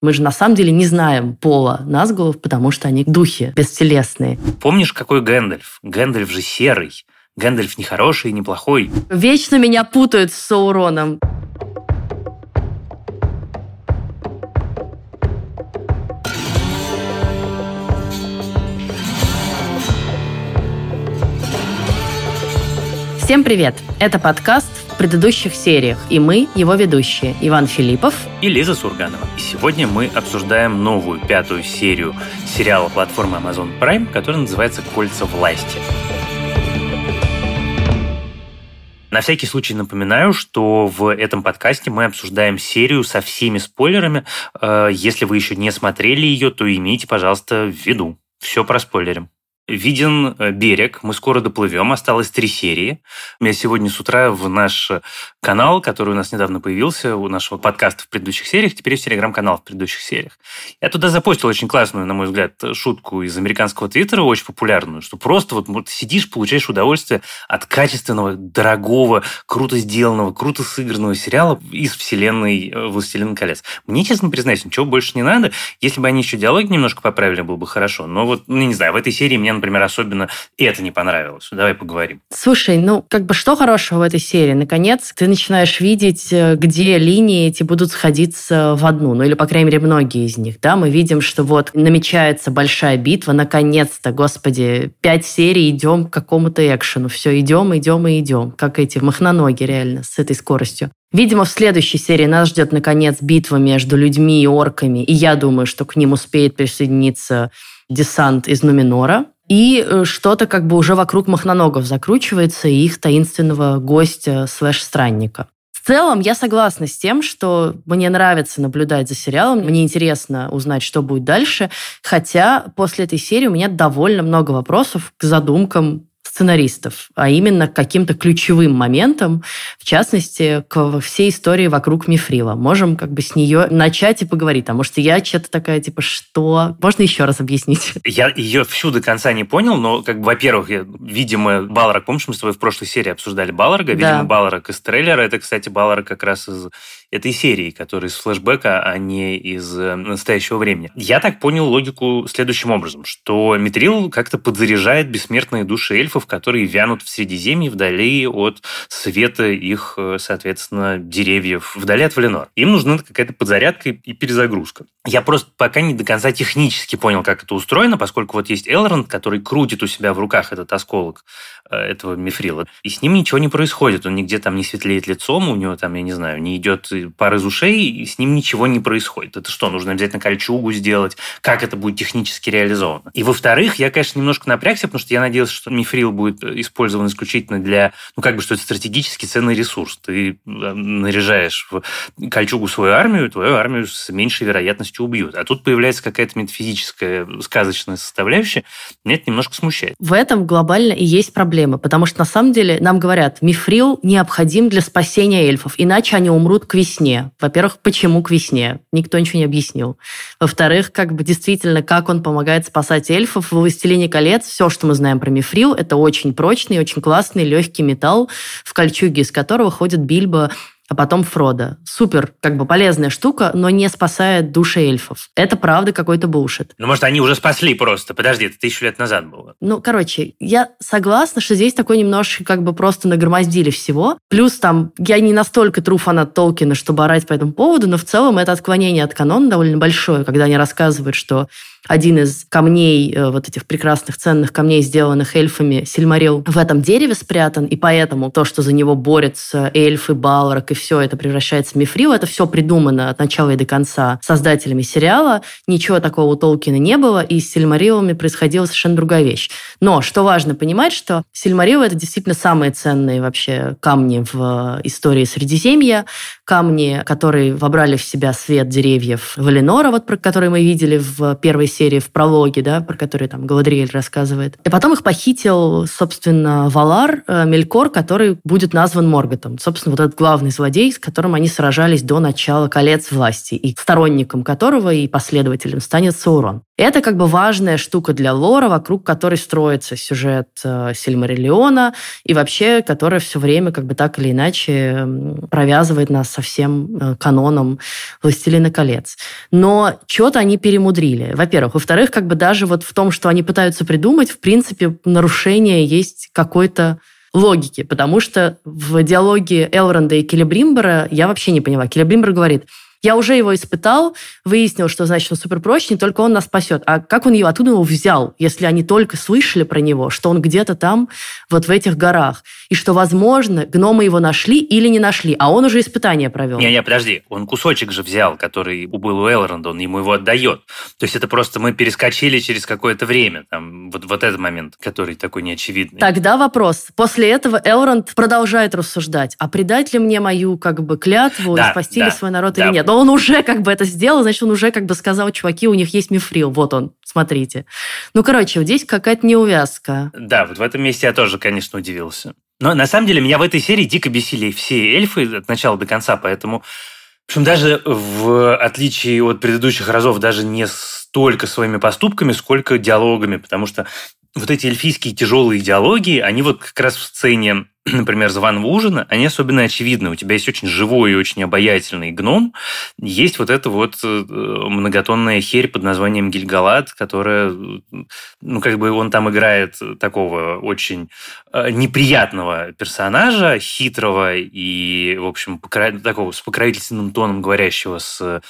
Мы же на самом деле не знаем пола Назгулов, потому что они духи бестелесные. Помнишь, какой Гэндальф? Гэндальф же серый. Гэндальф не хороший, не плохой. Вечно меня путают с Сауроном. Всем привет! Это подкаст "В предыдущих сериях", и мы, его ведущие, Иван Филиппов и Лиза Сурганова. И сегодня мы обсуждаем новую пятую серию сериала платформы Amazon Prime, который называется «Кольца власти». На всякий случай напоминаю, что в этом подкасте мы обсуждаем серию со всеми спойлерами. Э, если вы еще не смотрели ее, то имейте, пожалуйста, в виду. Все про спойлерим. Виден э, берег, мы скоро доплывем, осталось три серии. Я сегодня с утра в наш канал, который у нас недавно появился, у нашего подкаста в предыдущих сериях, теперь есть телеграм-канал в предыдущих сериях. Я туда запостил очень классную, на мой взгляд, шутку из американского твиттера, очень популярную, что просто вот, сидишь, получаешь удовольствие от качественного, дорогого, круто сделанного, круто сыгранного сериала из вселенной э, «Властелин колец». Мне, честно признаюсь, ничего больше не надо. Если бы они еще диалоги немножко поправили, было бы хорошо. Но вот, ну, не знаю, в этой серии мне например, особенно это не понравилось. Давай поговорим. Слушай, ну, как бы что хорошего в этой серии? Наконец, ты начинаешь видеть, э, где линии эти будут сходиться в одну, ну или, по крайней мере, многие из них, да, мы видим, что вот намечается большая битва, наконец-то, господи, пять серий, идем к какому-то экшену, все, идем, идем и идем, как эти махноноги реально с этой скоростью. Видимо, в следующей серии нас ждет, наконец, битва между людьми и орками, и я думаю, что к ним успеет присоединиться десант из Нуминора, и э, что-то как бы уже вокруг махноногов закручивается и их таинственного гостя слэш-странника. В целом, я согласна с тем, что мне нравится наблюдать за сериалом, мне интересно узнать, что будет дальше, хотя после этой серии у меня довольно много вопросов к задумкам сценаристов, а именно к каким-то ключевым моментам, в частности, к всей истории вокруг Мифрила. Можем как бы с нее начать и поговорить, потому что я что-то такая, типа, что? Можно еще раз объяснить? Я ее всю до конца не понял, но, как бы, во-первых, я, видимо, Балрак, помнишь, мы с тобой в прошлой серии обсуждали Балрага, видимо, да. Балрак из трейлера, это, кстати, Балрак как раз из этой серии, который из флешбека, а не из э, настоящего времени. Я так понял логику следующим образом, что Митрил как-то подзаряжает бессмертные души эльфов, которые вянут в Средиземье вдали от света их, э, соответственно, деревьев, вдали от Валенор. Им нужна какая-то подзарядка и перезагрузка. Я просто пока не до конца технически понял, как это устроено, поскольку вот есть Элронд, который крутит у себя в руках этот осколок э, этого мифрила, и с ним ничего не происходит. Он нигде там не светлеет лицом, у него там, я не знаю, не идет пар из ушей, и с ним ничего не происходит. Это что, нужно обязательно кольчугу сделать? Как это будет технически реализовано? И во-вторых, я, конечно, немножко напрягся, потому что я надеялся, что мифрил будет использован исключительно для, ну, как бы, что это стратегически ценный ресурс. Ты э, наряжаешь в кольчугу свою армию, твою армию с меньшей вероятностью убьют. А тут появляется какая-то метафизическая, сказочная составляющая. Меня это немножко смущает. В этом глобально и есть проблема, потому что на самом деле нам говорят, мифрил необходим для спасения эльфов, иначе они умрут к весне. Во-первых, почему к весне? Никто ничего не объяснил. Во-вторых, как бы действительно, как он помогает спасать эльфов в «Властелине колец». Все, что мы знаем про мифрил, это очень прочный, очень классный, легкий металл, в кольчуге из которого ходит Бильбо а потом Фрода. Супер, как бы полезная штука, но не спасает души эльфов. Это правда какой-то булшит. Ну, может, они уже спасли просто. Подожди, это тысячу лет назад было. Ну, короче, я согласна, что здесь такой немножко как бы просто нагромоздили всего. Плюс там, я не настолько тру фанат Толкина, чтобы орать по этому поводу, но в целом это отклонение от канона довольно большое, когда они рассказывают, что один из камней, э, вот этих прекрасных ценных камней, сделанных эльфами, Сильмарил, в этом дереве спрятан, и поэтому то, что за него борются эльфы, Балрак, и все это превращается в мифрил, это все придумано от начала и до конца создателями сериала. Ничего такого у Толкина не было, и с Сильмарилами происходила совершенно другая вещь. Но что важно понимать, что Сильмарил — это действительно самые ценные вообще камни в истории Средиземья, камни, которые вобрали в себя свет деревьев Валенора, вот про которые мы видели в первой в прологе, да, про который там Галадриэль рассказывает. И потом их похитил, собственно, Валар э, Мелькор, который будет назван Морготом. Собственно, вот этот главный злодей, с которым они сражались до начала колец власти, и сторонником которого и последователем станет Саурон. Это как бы важная штука для лора, вокруг которой строится сюжет э, Сильмариллиона и вообще, которая все время как бы так или иначе провязывает нас со всем э, каноном «Властелина колец». Но что-то они перемудрили, во-первых. Во-вторых, как бы даже вот в том, что они пытаются придумать, в принципе, нарушение есть какой-то логики, потому что в диалоге Элронда и Келебримбера я вообще не поняла. Келебримбер говорит – я уже его испытал, выяснил, что значит он суперпрочный, только он нас спасет. А как он его, оттуда его взял, если они только слышали про него, что он где-то там, вот в этих горах, и что, возможно, гномы его нашли или не нашли, а он уже испытание провел. Не-не, подожди, он кусочек же взял, который был у Элронда, он ему его отдает. То есть это просто мы перескочили через какое-то время, там, вот, вот этот момент, который такой неочевидный. Тогда вопрос. После этого Элронд продолжает рассуждать, а предать ли мне мою, как бы, клятву да, и спасти да, ли свой народ да. или нет? Но он уже как бы это сделал, значит, он уже как бы сказал, чуваки, у них есть мифрил, вот он, смотрите. Ну, короче, здесь какая-то неувязка. Да, вот в этом месте я тоже, конечно, удивился. Но на самом деле меня в этой серии дико бесили все эльфы от начала до конца, поэтому... В общем, даже в отличие от предыдущих разов, даже не столько своими поступками, сколько диалогами, потому что вот эти эльфийские тяжелые диалоги, они вот как раз в сцене например, званого ужина, они особенно очевидны. У тебя есть очень живой и очень обаятельный гном, есть вот эта вот э, многотонная херь под названием Гильгалат, которая, ну, как бы он там играет такого очень э, неприятного персонажа, хитрого и, в общем, такого с покровительственным тоном говорящего с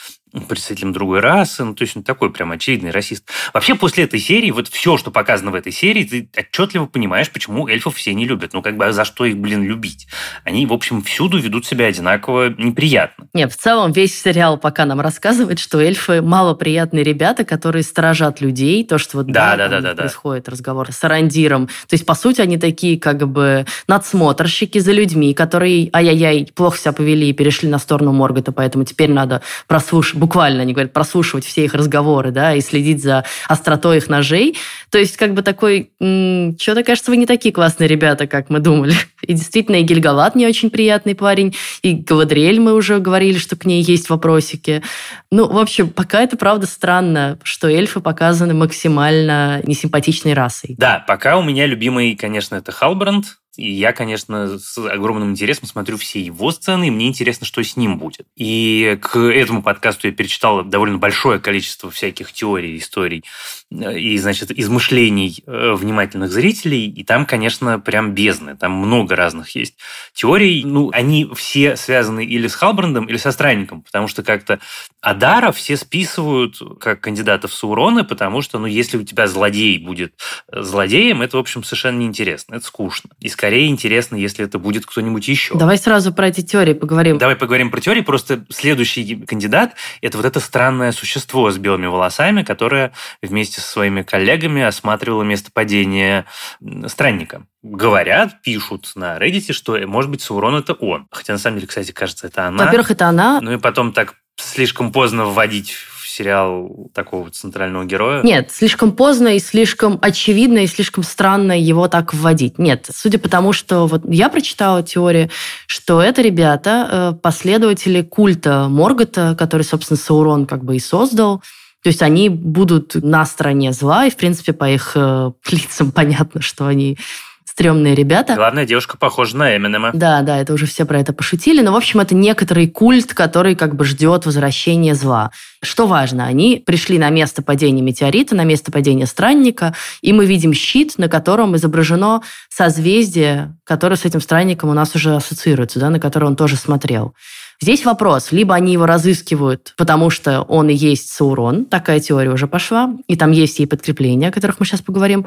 представителем другой расы, ну, то есть он такой прям очевидный расист. Вообще, после этой серии, вот все, что показано в этой серии, ты отчетливо понимаешь, почему эльфов все не любят. Ну, как бы, а за что их, блин, любить? Они, в общем, всюду ведут себя одинаково неприятно. Нет, в целом весь сериал пока нам рассказывает, что эльфы малоприятные ребята, которые сторожат людей, то, что вот да, да, да, да, да, происходит да. разговор с Арандиром. То есть, по сути, они такие как бы надсмотрщики за людьми, которые, ай-яй-яй, плохо себя повели и перешли на сторону Моргота, поэтому теперь надо прослушать буквально, они говорят, прослушивать все их разговоры, да, и следить за остротой их ножей. То есть, как бы такой, что-то, кажется, вы не такие классные ребята, как мы думали. И действительно, и Гильгалат не очень приятный парень, и Галадриэль мы уже говорили, что к ней есть вопросики. Ну, в общем, пока это правда странно, что эльфы показаны максимально несимпатичной расой. Да, пока у меня любимый, конечно, это Халбранд, и я, конечно, с огромным интересом смотрю все его сцены, и мне интересно, что с ним будет. И к этому подкасту я перечитал довольно большое количество всяких теорий, историй э, и, значит, измышлений э, внимательных зрителей. И там, конечно, прям бездны. Там много разных есть теорий. Ну, они все связаны или с Халбрандом, или со Странником, потому что как-то Адара все списывают как кандидатов в Сауроны, потому что, ну, если у тебя злодей будет злодеем, это, в общем, совершенно неинтересно, это скучно. И, скорее интересно, если это будет кто-нибудь еще. Давай сразу про эти теории поговорим. Давай поговорим про теории. Просто следующий кандидат – это вот это странное существо с белыми волосами, которое вместе со своими коллегами осматривало место падения странника. Говорят, пишут на Reddit, что, может быть, Саурон – это он. Хотя, на самом деле, кстати, кажется, это она. Во-первых, это она. Ну и потом так слишком поздно вводить сериал такого центрального героя? Нет, слишком поздно и слишком очевидно и слишком странно его так вводить. Нет, судя по тому, что вот я прочитала теорию, что это ребята, э, последователи культа Моргота, который, собственно, Саурон как бы и создал. То есть они будут на стороне зла, и, в принципе, по их э, лицам понятно, что они стрёмные ребята. Главная девушка похожа на Эминема. Да, да, это уже все про это пошутили. Но, в общем, это некоторый культ, который как бы ждет возвращения зла. Что важно, они пришли на место падения метеорита, на место падения странника, и мы видим щит, на котором изображено созвездие, которое с этим странником у нас уже ассоциируется, да, на которое он тоже смотрел. Здесь вопрос, либо они его разыскивают, потому что он и есть Саурон, такая теория уже пошла, и там есть и подкрепления, о которых мы сейчас поговорим,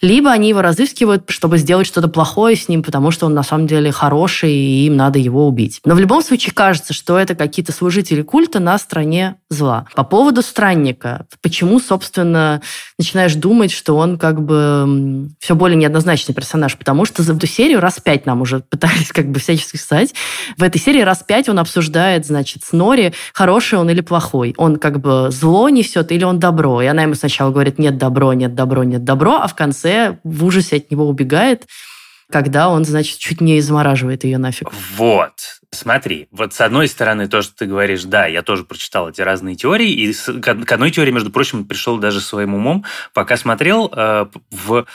либо они его разыскивают, чтобы сделать что-то плохое с ним, потому что он на самом деле хороший, и им надо его убить. Но в любом случае кажется, что это какие-то служители культа на стороне зла. По поводу странника, почему, собственно, начинаешь думать, что он как бы все более неоднозначный персонаж, потому что за эту серию раз пять нам уже пытались как бы всячески сказать. В этой серии раз пять он обсуждает, значит, с Нори, хороший он или плохой. Он как бы зло несет или он добро. И она ему сначала говорит, нет добро, нет добро, нет добро, а в конце в ужасе от него убегает. когда он, значит, чуть не измораживает ее нафиг. Вот. Смотри, вот с одной стороны, то, что ты говоришь, да, я тоже прочитал эти разные теории, и к одной теории, между прочим, пришел даже своим умом, пока смотрел э, в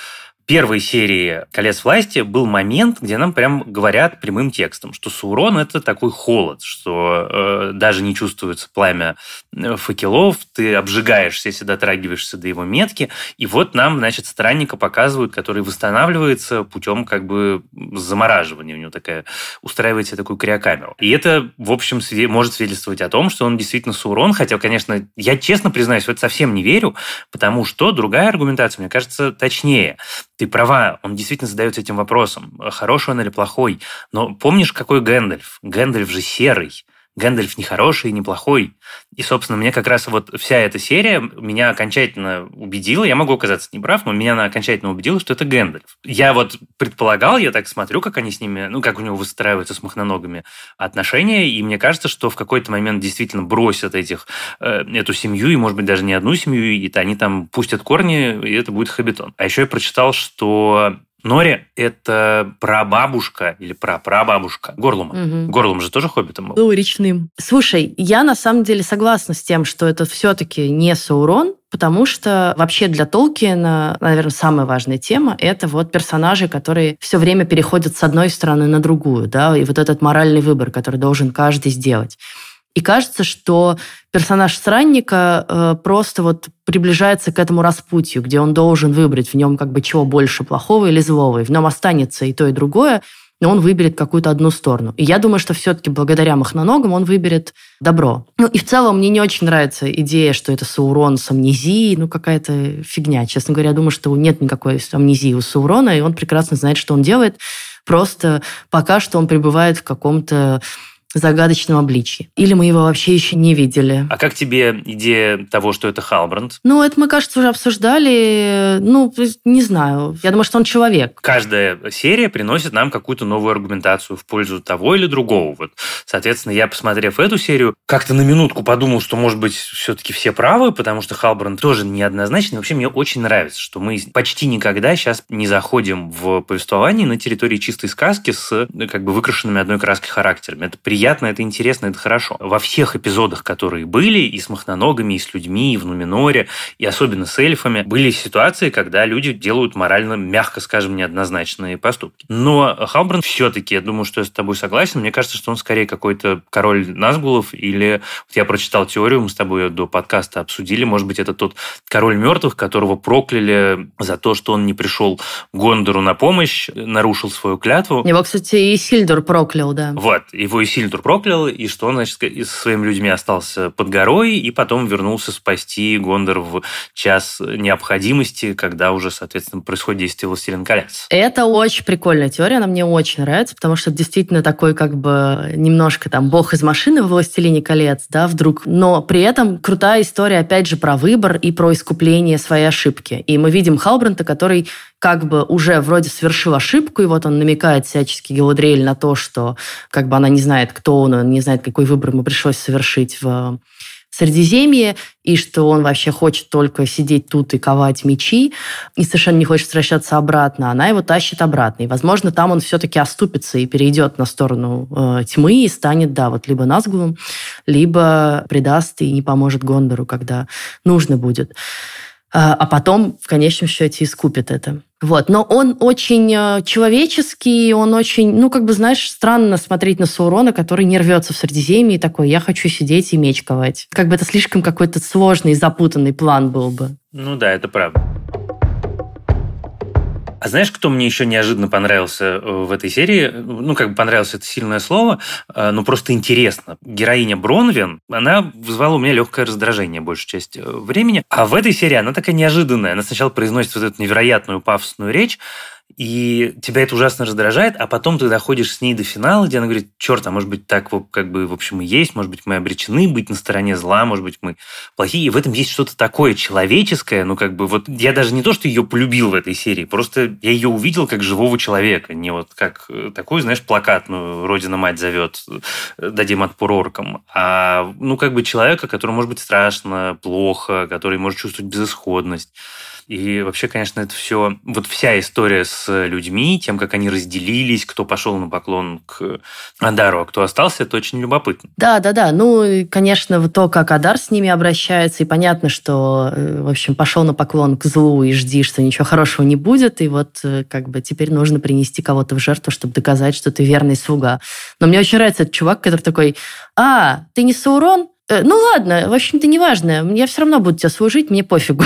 первой серии «Колец власти» был момент, где нам прям говорят прямым текстом, что Саурон – это такой холод, что э, даже не чувствуется пламя э, факелов, ты обжигаешься, если дотрагиваешься до его метки. И вот нам, значит, странника показывают, который восстанавливается путем как бы замораживания. У него такая, устраивает себе такую криокамеру. И это, в общем, может свидетельствовать о том, что он действительно Саурон, хотя, конечно, я честно признаюсь, в это совсем не верю, потому что другая аргументация, мне кажется, точнее. Ты права, он действительно задается этим вопросом, хороший он или плохой. Но помнишь, какой Гэндальф? Гэндальф же серый. Гэндальф не хороший не плохой. И, собственно, мне как раз вот вся эта серия меня окончательно убедила, я могу оказаться неправ, но меня она окончательно убедила, что это Гэндальф. Я вот предполагал, я так смотрю, как они с ними, ну, как у него выстраиваются с мохноногами отношения, и мне кажется, что в какой-то момент действительно бросят этих, э, эту семью, и, может быть, даже не одну семью, и они там пустят корни, и это будет Хабитон. А еще я прочитал, что Нори – это прабабушка или прапрабабушка Горлума. Угу. Горлум же тоже хоббитом был. Был речным. Слушай, я на самом деле согласна с тем, что это все-таки не Саурон, потому что вообще для Толкиена, наверное, самая важная тема – это вот персонажи, которые все время переходят с одной стороны на другую, да, и вот этот моральный выбор, который должен каждый сделать. И кажется, что персонаж странника э, просто вот приближается к этому распутью, где он должен выбрать в нем как бы чего больше, плохого или злого. И в нем останется и то, и другое, но он выберет какую-то одну сторону. И я думаю, что все-таки благодаря махноногам он выберет добро. Ну и в целом мне не очень нравится идея, что это Саурон с амнезией, ну какая-то фигня. Честно говоря, я думаю, что нет никакой амнезии у Саурона, и он прекрасно знает, что он делает. Просто пока что он пребывает в каком-то загадочном обличии. Или мы его вообще еще не видели. А как тебе идея того, что это Халбранд? Ну, это мы, кажется, уже обсуждали. Ну, не знаю. Я думаю, что он человек. Каждая серия приносит нам какую-то новую аргументацию в пользу того или другого. Вот, соответственно, я, посмотрев эту серию, как-то на минутку подумал, что, может быть, все-таки все правы, потому что Халбранд тоже неоднозначный. Вообще, мне очень нравится, что мы почти никогда сейчас не заходим в повествование на территории чистой сказки с как бы выкрашенными одной краской характерами. Это приятно приятно, это интересно, это хорошо. Во всех эпизодах, которые были, и с махноногами, и с людьми, и в Нуминоре, и особенно с эльфами, были ситуации, когда люди делают морально, мягко скажем, неоднозначные поступки. Но Халбранд все-таки, я думаю, что я с тобой согласен, мне кажется, что он скорее какой-то король Назгулов, или вот я прочитал теорию, мы с тобой до подкаста обсудили, может быть, это тот король мертвых, которого прокляли за то, что он не пришел Гондору на помощь, нарушил свою клятву. Его, кстати, и Сильдор проклял, да. Вот, его и Сильдор Артур проклял, и что он, значит, с своими людьми остался под горой, и потом вернулся спасти Гондор в час необходимости, когда уже, соответственно, происходит действие «Властелин колец». Это очень прикольная теория, она мне очень нравится, потому что действительно такой как бы немножко там бог из машины в «Властелине колец», да, вдруг. Но при этом крутая история, опять же, про выбор и про искупление своей ошибки. И мы видим Халбранта, который как бы уже вроде совершил ошибку, и вот он намекает всячески Геладриэль на то, что как бы она не знает, кто он, он не знает, какой выбор ему пришлось совершить в Средиземье, и что он вообще хочет только сидеть тут и ковать мечи, и совершенно не хочет возвращаться обратно. Она его тащит обратно. И, возможно, там он все-таки оступится и перейдет на сторону э, тьмы и станет, да, вот либо Назгулом, либо предаст и не поможет Гондору, когда нужно будет. А, а потом в конечном счете искупит это. Вот. Но он очень э, человеческий, он очень, ну, как бы, знаешь, странно смотреть на Саурона, который не рвется в Средиземье и такой, я хочу сидеть и меч ковать. Как бы это слишком какой-то сложный, запутанный план был бы. Ну да, это правда. А знаешь, кто мне еще неожиданно понравился э, в этой серии? Ну, как бы понравился это сильное слово, э, но просто интересно. Героиня Бронвин, она вызвала у меня легкое раздражение большую часть э, времени. А в этой серии она такая неожиданная. Она сначала произносит вот эту невероятную пафосную речь, и тебя это ужасно раздражает, а потом ты доходишь с ней до финала, где она говорит, черт, а может быть так как бы в общем и есть, может быть мы обречены быть на стороне зла, может быть мы плохие, и в этом есть что-то такое человеческое, ну как бы вот я даже не то, что ее полюбил в этой серии, просто я ее увидел как живого человека, не вот как э, такой, знаешь, плакатную «Родина-мать зовет, э, дадим отпор оркам», а ну как бы человека, которому может быть страшно, плохо, который может чувствовать безысходность. И вообще, конечно, это все, вот вся история с людьми, тем, как они разделились, кто пошел на поклон к Адару, а кто остался, это очень любопытно. Да, да, да. Ну, конечно, то, как Адар с ними обращается, и понятно, что, э, в общем, пошел на поклон к злу и жди, что ничего хорошего не будет, и вот э, как бы теперь нужно принести кого-то в жертву, чтобы доказать, что ты верный слуга. Но мне очень нравится этот чувак, который такой, а, ты не Саурон? Э, ну ладно, в общем-то, неважно. Я все равно буду тебя служить, мне пофигу.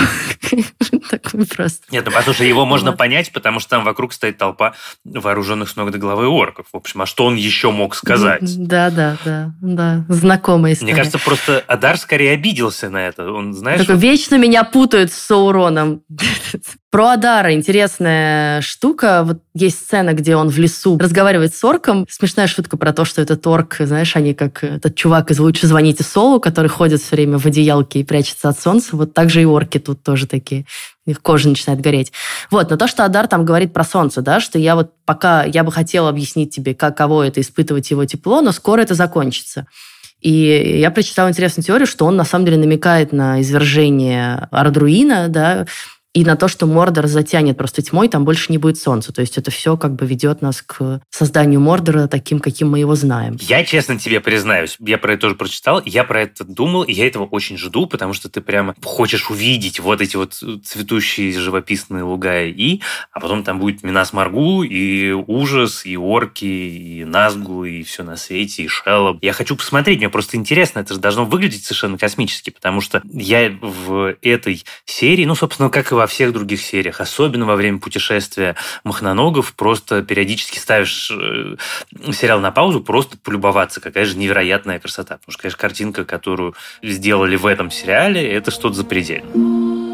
Такой просто. Нет, ну послушай, его можно понять, потому что там вокруг стоит толпа вооруженных с ног до головы орков. В общем, а что он еще мог сказать? Да, да, да, да. Знакомая история. Мне кажется, просто Адар скорее обиделся на это. Он, знаешь... Такой, вечно меня путают с Сауроном. Про Адара интересная штука. Вот есть сцена, где он в лесу разговаривает с орком. Смешная шутка про то, что этот орк, знаешь, они как этот чувак из «Лучше звоните Солу», который ходит все время в одеялке и прячется от солнца. Вот так же и орки тут тоже такие. Их кожа начинает гореть. Вот, но то, что Адар там говорит про солнце, да, что я вот пока, я бы хотела объяснить тебе, каково это испытывать его тепло, но скоро это закончится. И я прочитала интересную теорию, что он на самом деле намекает на извержение Ардруина, да, и на то, что Мордор затянет просто тьмой, там больше не будет солнца. То есть это все как бы ведет нас к созданию Мордора таким, каким мы его знаем. Я честно тебе признаюсь, я про это тоже прочитал, я про это думал, и я этого очень жду, потому что ты прямо хочешь увидеть вот эти вот цветущие живописные луга и, а потом там будет Минас Маргу, и ужас, и орки, и Назгу, и все на свете, и Шеллоб. Я хочу посмотреть, мне просто интересно, это же должно выглядеть совершенно космически, потому что я в этой серии, ну, собственно, как и во всех других сериях, особенно во время путешествия махноногов, просто периодически ставишь э, сериал на паузу, просто полюбоваться, какая же невероятная красота. Потому что, конечно, картинка, которую сделали в этом сериале, это что-то запредельное.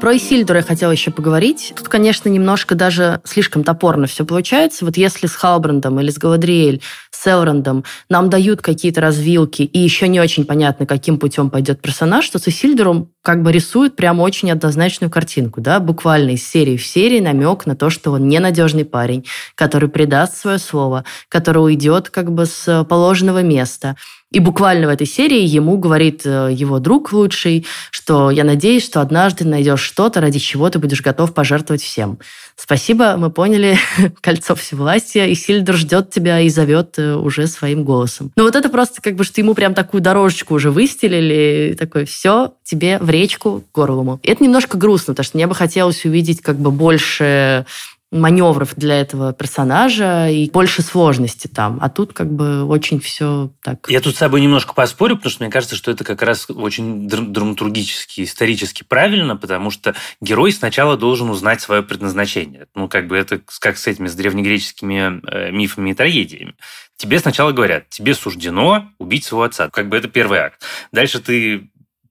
Про Исильдура я хотела еще поговорить. Тут, конечно, немножко даже слишком топорно все получается. Вот если с Халбрандом или с Галадриэль, с Элрандом нам дают какие-то развилки, и еще не очень понятно, каким путем пойдет персонаж, то с Исильдуром как бы рисует прям очень однозначную картинку, да, буквально из серии в серии намек на то, что он ненадежный парень, который предаст свое слово, который уйдет как бы с положенного места, и буквально в этой серии ему говорит э, его друг лучший, что я надеюсь, что однажды найдешь что-то, ради чего ты будешь готов пожертвовать всем. Спасибо, мы поняли, кольцо всевластия, и Сильдер ждет тебя и зовет э, уже своим голосом. Ну вот это просто как бы, что ему прям такую дорожечку уже выстелили, такой, все, тебе в речку, к горлому. Это немножко грустно, потому что мне бы хотелось увидеть как бы больше маневров для этого персонажа и больше сложности там. А тут как бы очень все так. Я тут с собой немножко поспорю, потому что мне кажется, что это как раз очень драматургически, исторически правильно, потому что герой сначала должен узнать свое предназначение. Ну, как бы это как с этими, с древнегреческими э, мифами и трагедиями. Тебе сначала говорят, тебе суждено убить своего отца. Как бы это первый акт. Дальше ты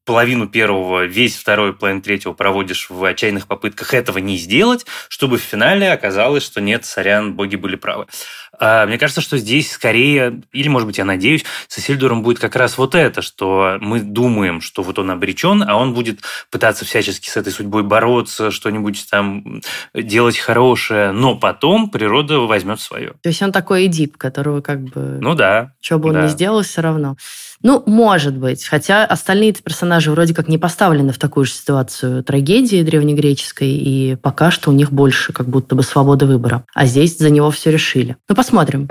половину первого, весь второй, половину третьего проводишь в отчаянных попытках этого не сделать, чтобы в финале оказалось, что нет, сорян, боги были правы. А, мне кажется, что здесь скорее, или, может быть, я надеюсь, с Исильдуром будет как раз вот это, что мы думаем, что вот он обречен, а он будет пытаться всячески с этой судьбой бороться, что-нибудь там делать хорошее, но потом природа возьмет свое. То есть он такой Эдип, которого как бы... Ну да. Что бы он да. ни сделал, все равно. Ну, может быть. Хотя остальные персонажи вроде как не поставлены в такую же ситуацию трагедии древнегреческой, и пока что у них больше как будто бы свободы выбора. А здесь за него все решили. Ну, посмотрим.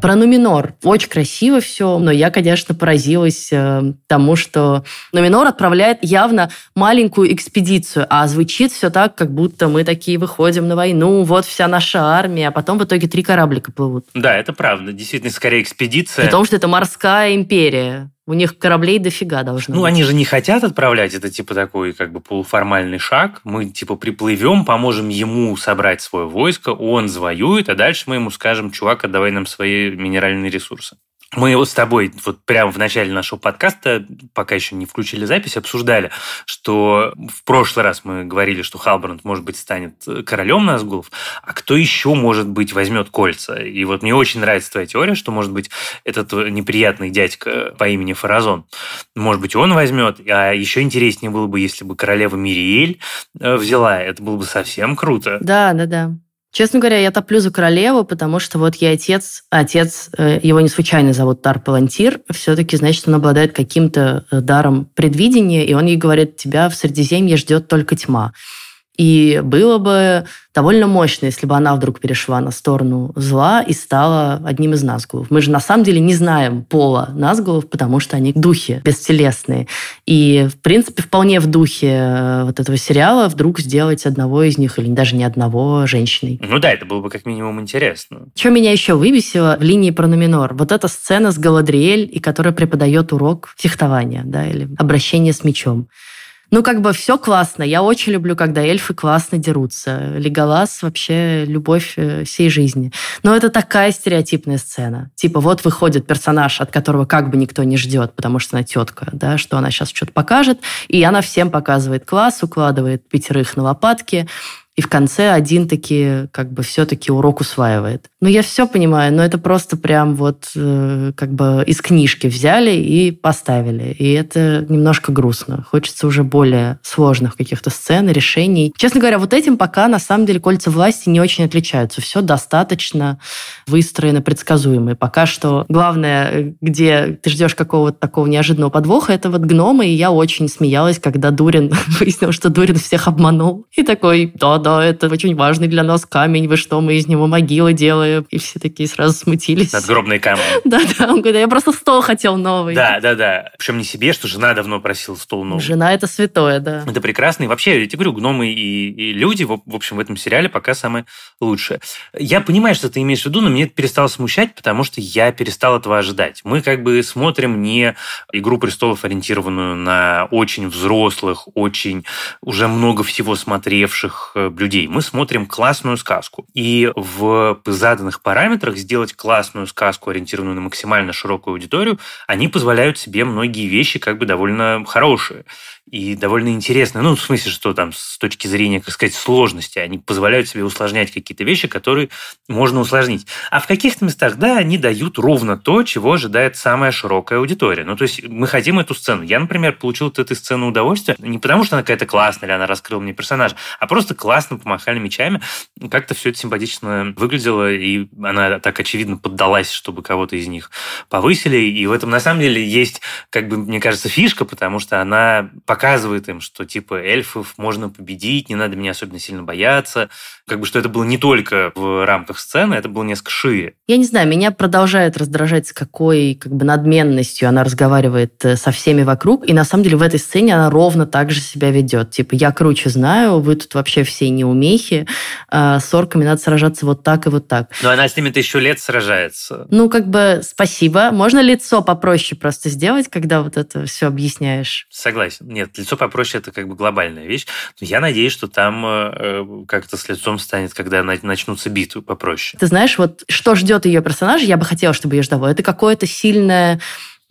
Про Нуминор. Очень красиво все, но я, конечно, поразилась э, тому, что Нуминор отправляет явно маленькую экспедицию, а звучит все так, как будто мы такие выходим на войну, вот вся наша армия, а потом в итоге три кораблика плывут. Да, это правда. Действительно, скорее экспедиция. При том, что это морская империя. У них кораблей дофига должно Ну, быть. они же не хотят отправлять, это типа такой как бы полуформальный шаг. Мы типа приплывем, поможем ему собрать свое войско, он завоюет, а дальше мы ему скажем, чувак, отдавай нам свои минеральные ресурсы. Мы вот с тобой вот прямо в начале нашего подкаста, пока еще не включили запись, обсуждали, что в прошлый раз мы говорили, что Халбранд, может быть, станет королем Назгулов, а кто еще, может быть, возьмет кольца? И вот мне очень нравится твоя теория, что, может быть, этот неприятный дядька по имени Фаразон, может быть, он возьмет, а еще интереснее было бы, если бы королева Мириэль э, взяла, это было бы совсем круто. Да, да, да. Честно говоря, я топлю за королеву, потому что вот ей отец, отец, э, его не случайно зовут Тар Палантир, все-таки, значит, он обладает каким-то э, даром предвидения, и он ей говорит, тебя в Средиземье ждет только тьма. И было бы довольно мощно, если бы она вдруг перешла на сторону зла и стала одним из Назгулов. Мы же на самом деле не знаем пола Назгулов, потому что они духи бестелесные. И, в принципе, вполне в духе э, вот этого сериала вдруг сделать одного из них, или даже не одного, женщиной. Ну да, это было бы как минимум интересно. Что меня еще выбесило в линии про Номинор? Вот эта сцена с Галадриэль, и которая преподает урок фехтования, да, или обращения с мечом. Ну, как бы все классно. Я очень люблю, когда эльфы классно дерутся. Леголас вообще любовь э, всей жизни. Но это такая стереотипная сцена. Типа вот выходит персонаж, от которого как бы никто не ждет, потому что она тетка, да, что она сейчас что-то покажет, и она всем показывает класс, укладывает пятерых на лопатки, и в конце один таки как бы все-таки урок усваивает. Ну, я все понимаю, но это просто прям вот э, как бы из книжки взяли и поставили. И это немножко грустно. Хочется уже более сложных каких-то сцен, решений. Честно говоря, вот этим пока на самом деле кольца власти не очень отличаются. Все достаточно выстроено, предсказуемо. И пока что главное, где ты ждешь какого-то такого неожиданного подвоха, это вот гномы. И я очень смеялась, когда Дурин выяснил, что Дурин всех обманул. И такой, да, да, это очень важный для нас камень, вы что, мы из него могилы делаем? И все такие сразу смутились. Надгробный камень. Да-да, он говорит, я просто стол хотел новый. Да-да-да. Причем не себе, что жена давно просила стол новый. Жена это святое, да. Это прекрасно. И вообще, я тебе говорю, гномы и, и люди, в, в общем, в этом сериале пока самые лучшие. Я понимаю, что ты имеешь в виду, но мне это перестало смущать, потому что я перестал этого ожидать. Мы как бы смотрим не «Игру престолов», ориентированную на очень взрослых, очень уже много всего смотревших э, людей. Мы смотрим классную сказку. И в заданных параметрах сделать классную сказку, ориентированную на максимально широкую аудиторию, они позволяют себе многие вещи как бы довольно хорошие и довольно интересно. Ну, в смысле, что там с точки зрения, как сказать, сложности, они позволяют себе усложнять какие-то вещи, которые можно усложнить. А в каких-то местах, да, они дают ровно то, чего ожидает самая широкая аудитория. Ну, то есть мы хотим эту сцену. Я, например, получил от этой сцены удовольствие не потому, что она какая-то классная, или она раскрыла мне персонажа, а просто классно помахали мечами. Как-то все это симпатично выглядело, и она так очевидно поддалась, чтобы кого-то из них повысили. И в этом, на самом деле, есть, как бы, мне кажется, фишка, потому что она показывает им, что типа эльфов можно победить, не надо меня особенно сильно бояться. Как бы что это было не только в рамках сцены, это было несколько шире. Я не знаю, меня продолжает раздражать, с какой как бы надменностью она разговаривает э, со всеми вокруг. И на самом деле в этой сцене она ровно так же себя ведет. Типа, я круче знаю, вы тут вообще все неумехи, а с орками надо сражаться вот так и вот так. Но она с ними тысячу лет сражается. Ну, как бы спасибо. Можно лицо попроще просто сделать, когда вот это все объясняешь? Согласен. Нет, лицо попроще это как бы глобальная вещь. Но я надеюсь, что там э, как-то с лицом станет, когда начнутся битвы попроще. Ты знаешь, вот что ждет ее персонажа, я бы хотела, чтобы ее ждало. Это какое-то сильное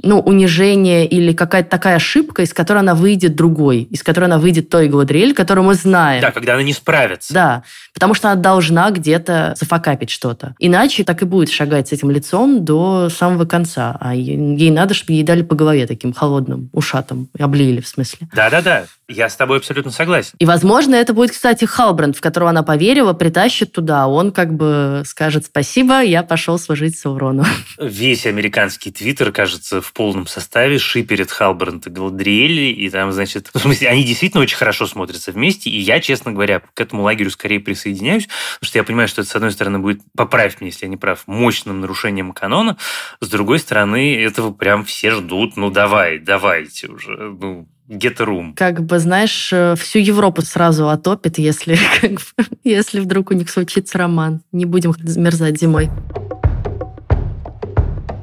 ну, унижение или какая-то такая ошибка, из которой она выйдет другой, из которой она выйдет той Гладриэль, которую мы знаем. Да, когда она не справится. Да, потому что она должна где-то зафакапить что-то. Иначе так и будет шагать с этим лицом до самого конца. А ей надо, чтобы ей дали по голове таким холодным, ушатом, облили в смысле. Да-да-да, я с тобой абсолютно согласен. И, возможно, это будет, кстати, Халбранд, в которого она поверила, притащит туда. Он как бы скажет спасибо, я пошел служить Саурону. Весь американский твиттер, кажется, в полном составе шиперит Халбранд и Галадриэль, и там, значит, в смысле, они действительно очень хорошо смотрятся вместе, и я, честно говоря, к этому лагерю скорее присоединяюсь, потому что я понимаю, что это, с одной стороны, будет, поправь меня, если я не прав, мощным нарушением канона, с другой стороны, этого прям все ждут, ну давай, давайте уже, ну, get a room. Как бы, знаешь, э, всю Европу сразу отопит, если, как бы, если вдруг у них случится роман. Не будем замерзать зимой.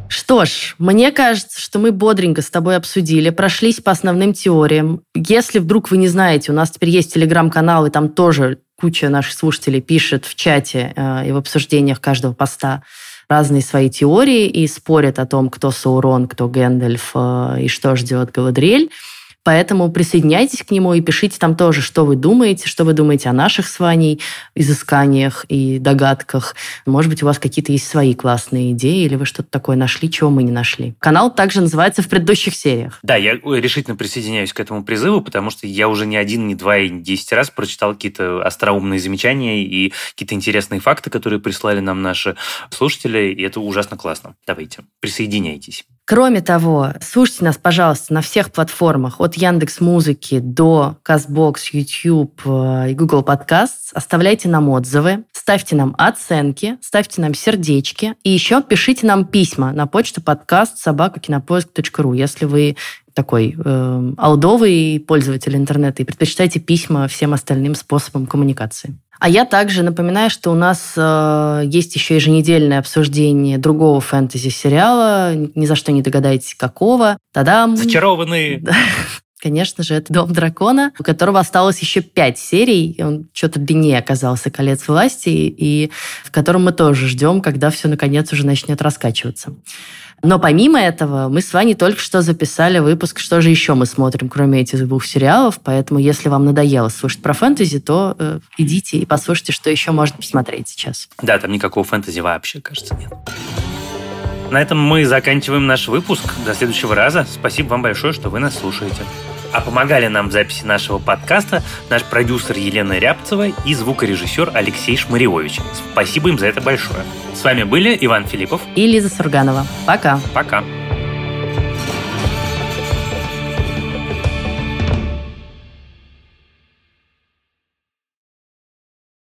Что ж, мне кажется, что мы бодренько с тобой обсудили, прошлись по основным теориям. Если вдруг вы не знаете, у нас теперь есть телеграм-канал, и там тоже куча наших слушателей пишет в чате э, и в обсуждениях каждого поста разные свои теории и спорят о том, кто Саурон, кто Гэндальф э, и что ждет Галадриэль. Поэтому присоединяйтесь к нему и пишите там тоже, что вы думаете, что вы думаете о наших с Ваней изысканиях и догадках. Может быть, у вас какие-то есть свои классные идеи, или вы что-то такое нашли, чего мы не нашли. Канал также называется в предыдущих сериях. Да, я решительно присоединяюсь к этому призыву, потому что я уже не один, не два и не десять раз прочитал какие-то остроумные замечания и какие-то интересные факты, которые прислали нам наши слушатели, и это ужасно классно. Давайте, присоединяйтесь. Кроме того, слушайте нас, пожалуйста, на всех платформах, от Яндекс Музыки до Castbox, YouTube э, и Google Podcasts. Оставляйте нам отзывы, ставьте нам оценки, ставьте нам сердечки и еще пишите нам письма на почту подкаст собакакинопоиск.ру, если вы такой э, алдовый пользователь интернета и предпочитаете письма всем остальным способам коммуникации. А я также напоминаю, что у нас э, есть еще еженедельное обсуждение другого фэнтези-сериала. Ни за что не догадаетесь, какого. Тадам! Зачарованные! Конечно же, это «Дом дракона», у которого осталось еще пять серий, он что-то длиннее оказался «Колец власти», и в котором мы тоже ждем, когда все наконец уже начнет раскачиваться. Но помимо этого, мы с вами только что записали выпуск «Что же еще мы смотрим, кроме этих двух сериалов?». Поэтому, если вам надоело слушать про фэнтези, то э, идите и послушайте, что еще можно посмотреть сейчас. Да, там никакого фэнтези вообще, кажется, нет. На этом мы заканчиваем наш выпуск. До следующего раза. Спасибо вам большое, что вы нас слушаете. А помогали нам в записи нашего подкаста наш продюсер Елена Рябцева и звукорежиссер Алексей Шмаревович. Спасибо им за это большое. С вами были Иван Филиппов и Лиза Сурганова. Пока. Пока.